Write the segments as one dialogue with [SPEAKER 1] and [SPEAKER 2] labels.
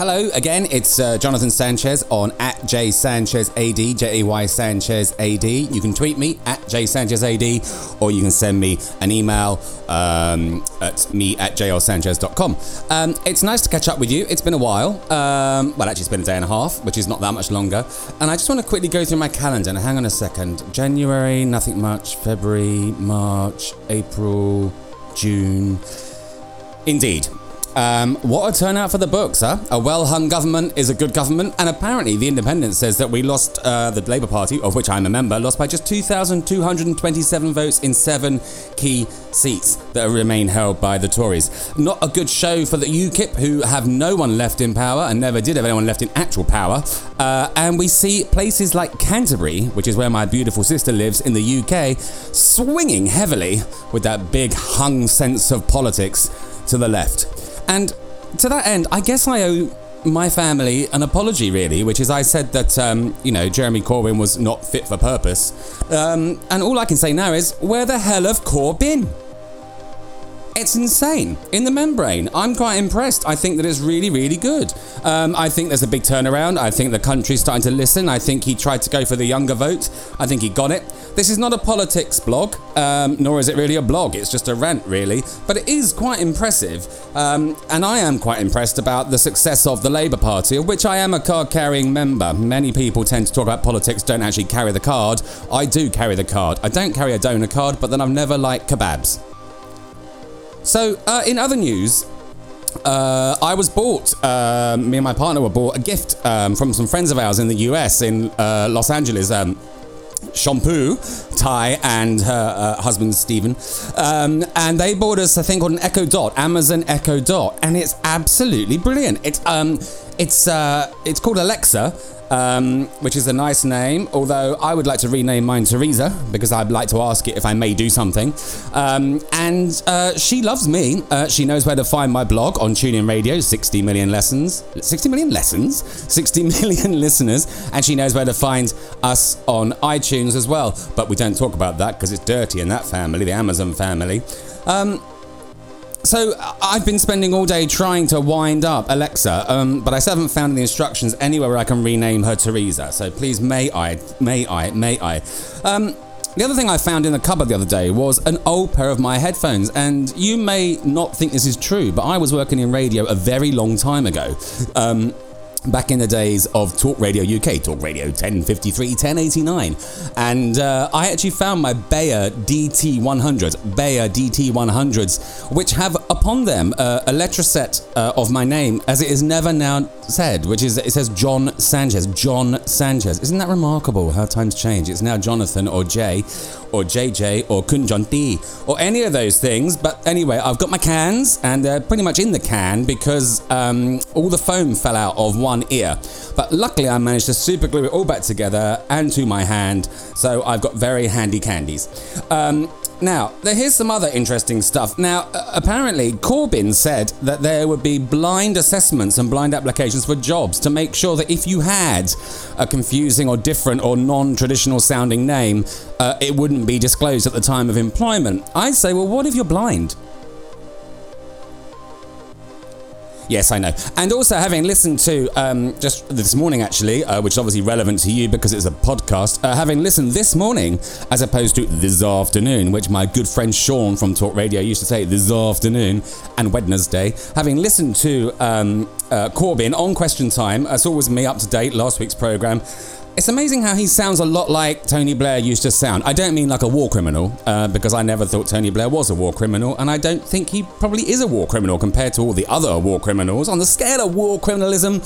[SPEAKER 1] Hello again, it's uh, Jonathan Sanchez on at jsanchezad, J-A-Y Sanchez A-D. You can tweet me at jsanchezad or you can send me an email um, at me at jlsanchez.com. Um, it's nice to catch up with you. It's been a while. Um, well, actually, it's been a day and a half, which is not that much longer. And I just want to quickly go through my calendar. Now, hang on a second. January, nothing much. February, March, April, June. Indeed. Um, what a turnout for the books, huh? A well hung government is a good government, and apparently the Independent says that we lost, uh, the Labour Party, of which I'm a member, lost by just 2,227 votes in seven key seats that remain held by the Tories. Not a good show for the UKIP, who have no one left in power and never did have anyone left in actual power. Uh, and we see places like Canterbury, which is where my beautiful sister lives in the UK, swinging heavily with that big hung sense of politics to the left. And to that end, I guess I owe my family an apology, really, which is I said that, um, you know, Jeremy Corbyn was not fit for purpose. Um, and all I can say now is, where the hell have Corbyn? It's insane in the membrane. I'm quite impressed. I think that it's really, really good. Um, I think there's a big turnaround. I think the country's starting to listen. I think he tried to go for the younger vote. I think he got it. This is not a politics blog, um, nor is it really a blog. It's just a rant, really. But it is quite impressive. Um, and I am quite impressed about the success of the Labour Party, of which I am a card carrying member. Many people tend to talk about politics, don't actually carry the card. I do carry the card. I don't carry a donor card, but then I've never liked kebabs. So, uh, in other news, uh, I was bought, uh, me and my partner were bought a gift um, from some friends of ours in the US, in uh, Los Angeles. Um, Shampoo, Ty, and her uh, husband Stephen, um, and they bought us a thing called an Echo Dot, Amazon Echo Dot, and it's absolutely brilliant. It's um, it's uh, it's called Alexa, um, which is a nice name, although I would like to rename mine Teresa because I'd like to ask it if I may do something. Um, and uh, she loves me. Uh, she knows where to find my blog on TuneIn Radio, 60 million lessons. 60 million lessons? 60 million listeners. And she knows where to find us on iTunes as well. But we don't talk about that because it's dirty in that family, the Amazon family. Um, so I've been spending all day trying to wind up Alexa, um, but I still haven't found the instructions anywhere where I can rename her Teresa. So please, may I, may I, may I. Um, the other thing I found in the cupboard the other day was an old pair of my headphones, and you may not think this is true, but I was working in radio a very long time ago. Um, back in the days of Talk Radio UK, Talk Radio 1053, 1089. And uh, I actually found my Beyer DT100s, Beyer DT100s, which have upon them uh, a letter set uh, of my name, as it is never now said, which is, it says John Sanchez, John Sanchez. Isn't that remarkable how times change? It's now Jonathan or Jay or JJ or Kunjanti or any of those things. But anyway, I've got my cans and they're pretty much in the can because um, all the foam fell out of one ear. But luckily, I managed to super glue it all back together and to my hand, so I've got very handy candies. Um, now, here's some other interesting stuff. Now, apparently, Corbyn said that there would be blind assessments and blind applications for jobs to make sure that if you had a confusing or different or non traditional sounding name, uh, it wouldn't be disclosed at the time of employment. I say, well, what if you're blind? Yes, I know. And also, having listened to um, just this morning, actually, uh, which is obviously relevant to you because it's a podcast, uh, having listened this morning as opposed to this afternoon, which my good friend Sean from Talk Radio used to say this afternoon and Wednesday, having listened to um, uh, on Question Time, as always me up to date, last week's programme. It's amazing how he sounds a lot like Tony Blair used to sound. I don't mean like a war criminal, uh, because I never thought Tony Blair was a war criminal, and I don't think he probably is a war criminal compared to all the other war criminals. On the scale of war criminalism,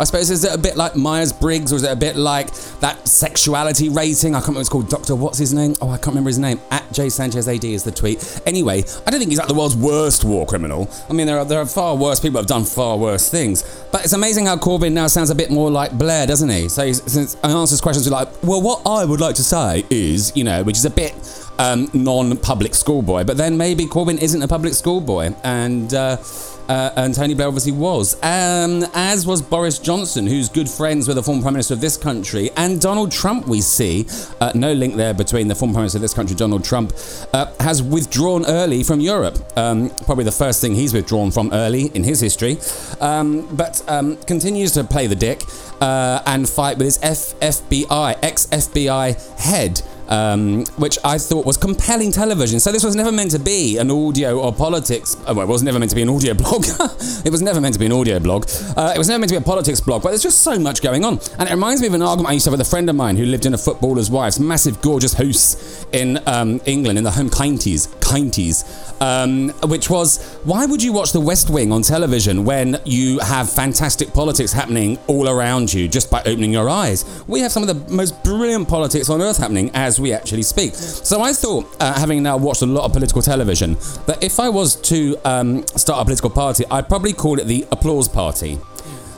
[SPEAKER 1] I suppose is it a bit like Myers Briggs, or is it a bit like that sexuality rating? I can't remember what it's called. Doctor, what's his name? Oh, I can't remember his name. At J Sanchez AD is the tweet. Anyway, I don't think he's like the world's worst war criminal. I mean, there are there are far worse people who have done far worse things. But it's amazing how Corbyn now sounds a bit more like Blair, doesn't he? So he's, since answers questions with like, well, what I would like to say is, you know, which is a bit um, non-public schoolboy. But then maybe Corbyn isn't a public schoolboy, and uh, uh, and Tony Blair obviously was. Um, as was Boris Johnson, who's good friends with the former Prime Minister of this country, and Donald Trump, we see. Uh, no link there between the former Prime Minister of this country, Donald Trump, uh, has withdrawn early from Europe. Um, probably the first thing he's withdrawn from early in his history. Um, but um, continues to play the dick uh, and fight with his F- FBI, ex FBI head um, which I thought was compelling television. So this was never meant to be an audio or politics. Oh, well, it was never meant to be an audio blog. it was never meant to be an audio blog. Uh, it was never meant to be a politics blog. But there's just so much going on, and it reminds me of an argument I used to have with a friend of mine who lived in a footballer's wife's massive, gorgeous house in um, England in the home counties, counties, um, which was why would you watch The West Wing on television when you have fantastic politics happening all around you just by opening your eyes? We have some of the most brilliant politics on earth happening as we actually speak. So I thought, uh, having now watched a lot of political television, that if I was to um, start a political party, I'd probably call it the Applause Party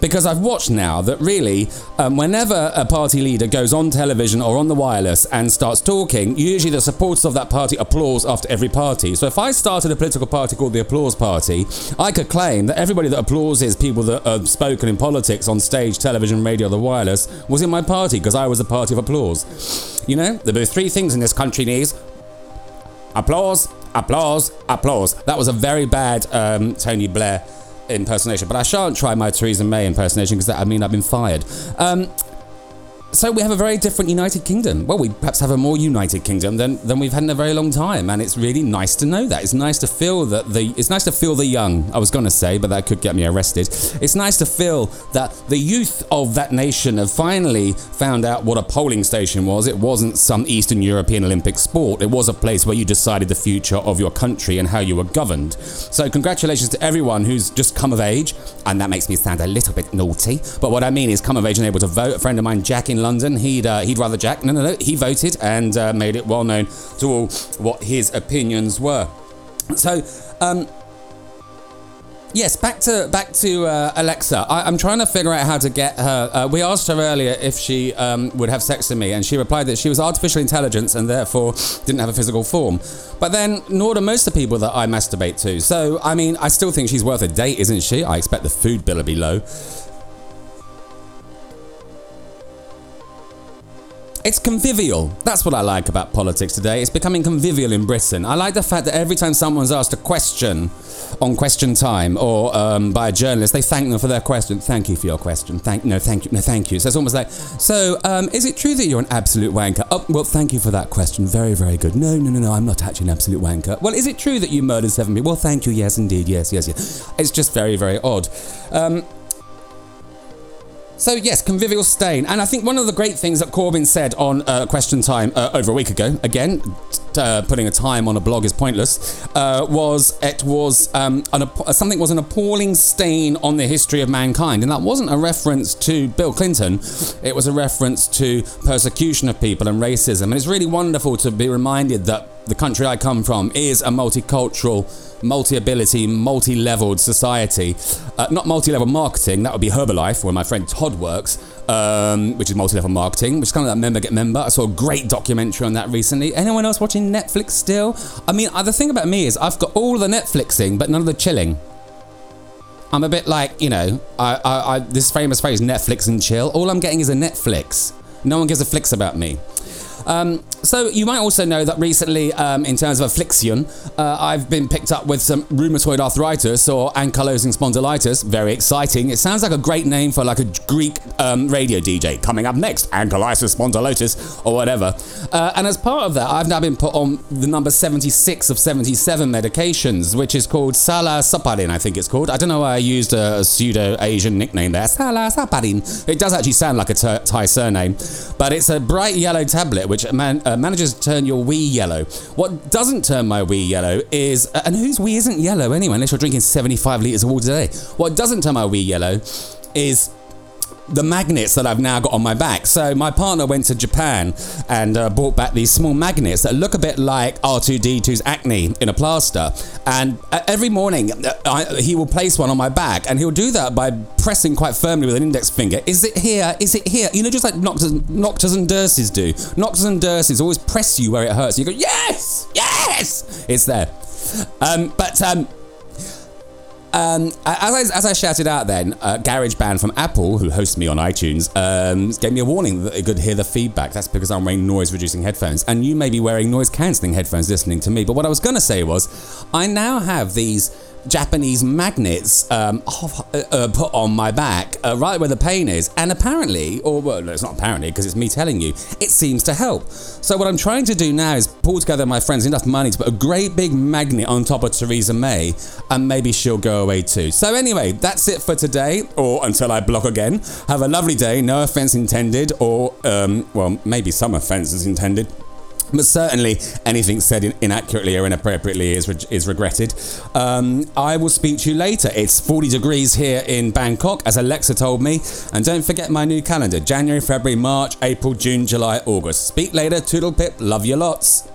[SPEAKER 1] because I've watched now that really, um, whenever a party leader goes on television or on the wireless and starts talking, usually the supporters of that party applause after every party. So if I started a political party called the Applause Party, I could claim that everybody that applauses people that have spoken in politics on stage, television, radio, the wireless was in my party because I was a party of applause. You know, there are three things in this country needs applause, applause, applause. That was a very bad um, Tony Blair impersonation, but I shan't try my Theresa May impersonation because that I mean I've been fired. Um, so we have a very different United Kingdom. Well, we perhaps have a more United Kingdom than, than we've had in a very long time, and it's really nice to know that. It's nice to feel that the it's nice to feel the young. I was going to say, but that could get me arrested. It's nice to feel that the youth of that nation have finally found out what a polling station was. It wasn't some Eastern European Olympic sport. It was a place where you decided the future of your country and how you were governed. So congratulations to everyone who's just come of age, and that makes me sound a little bit naughty. But what I mean is come of age and able to vote. A friend of mine, Jack in in London, he'd uh, he'd rather Jack. No, no, no. He voted and uh, made it well known to all what his opinions were. So. Um, Yes, back to back to uh, Alexa. I, am trying to figure out how to get her. Uh, we asked her earlier if she um, would have sex with me, and she replied that she was artificial intelligence and therefore didn't have a physical form. But then, nor do most of the people that I masturbate to. So, I mean, I still think she's worth a date, isn't she? I expect the food bill to be low. It's convivial. That's what I like about politics today. It's becoming convivial in Britain. I like the fact that every time someone's asked a question on question time or um, by a journalist, they thank them for their question. Thank you for your question. Thank no, thank you, no, thank you. So it's almost like, so um, is it true that you're an absolute wanker? Oh, well, thank you for that question. Very, very good. No, no, no, no, I'm not actually an absolute wanker. Well, is it true that you murdered seven people? Well, thank you. Yes, indeed. Yes, yes, yes. It's just very, very odd. Um, so yes, convivial stain, and I think one of the great things that Corbyn said on uh, Question Time uh, over a week ago, again, uh, putting a time on a blog is pointless, uh, was it was um, an, something was an appalling stain on the history of mankind, and that wasn't a reference to Bill Clinton, it was a reference to persecution of people and racism, and it's really wonderful to be reminded that the country I come from is a multicultural multi-ability, multi-leveled society. Uh, not multi-level marketing, that would be Herbalife, where my friend Todd works, um, which is multi-level marketing, which is kind of that member get member. I saw a great documentary on that recently. Anyone else watching Netflix still? I mean, uh, the thing about me is I've got all the Netflixing, but none of the chilling. I'm a bit like, you know, I, I, I, this famous phrase, Netflix and chill. All I'm getting is a Netflix. No one gives a flicks about me. Um, so you might also know that recently, um, in terms of affliction, uh, I've been picked up with some rheumatoid arthritis or ankylosing spondylitis. Very exciting. It sounds like a great name for like a Greek um, radio DJ. Coming up next, ankylosing spondylitis or whatever. Uh, and as part of that, I've now been put on the number 76 of 77 medications, which is called Salazopyrin, I think it's called. I don't know why I used a, a pseudo Asian nickname there. Salazopyrin. It does actually sound like a Thai surname, but it's a bright yellow tablet which man, uh, manages to turn your wee yellow. What doesn't turn my wee yellow is, uh, and whose wee isn't yellow anyway, unless you're drinking 75 litres of water a day. What doesn't turn my wee yellow is the magnets that I've now got on my back. So my partner went to Japan and uh, brought back these small magnets that look a bit like R2D2's acne in a plaster. And uh, every morning uh, I, he will place one on my back, and he'll do that by pressing quite firmly with an index finger. Is it here? Is it here? You know, just like Nocturs, Nocturs and Durses do. Nocturs and Durses always press you where it hurts. You go, yes, yes, it's there. Um, but um, Um, as, I, as I shouted out then, uh, GarageBand from Apple, who hosts me on iTunes, um, gave me a warning that they could hear the feedback. That's because I'm wearing noise reducing headphones. And you may be wearing noise cancelling headphones listening to me. But what I was going to say was, I now have these Japanese magnets um, uh, uh, put on my back, uh, right where the pain is. And apparently, or well, it's not apparently because it's me telling you, it seems to help. So, what I'm trying to do now is pull together my friends enough money to put a great big magnet on top of Theresa May, and maybe she'll go away too. So, anyway, that's it for today, or until I block again. Have a lovely day, no offense intended, or, um, well, maybe some offense is intended. But certainly, anything said inaccurately or inappropriately is, re- is regretted. Um, I will speak to you later. It's 40 degrees here in Bangkok, as Alexa told me. And don't forget my new calendar January, February, March, April, June, July, August. Speak later. Toodle pip. Love you lots.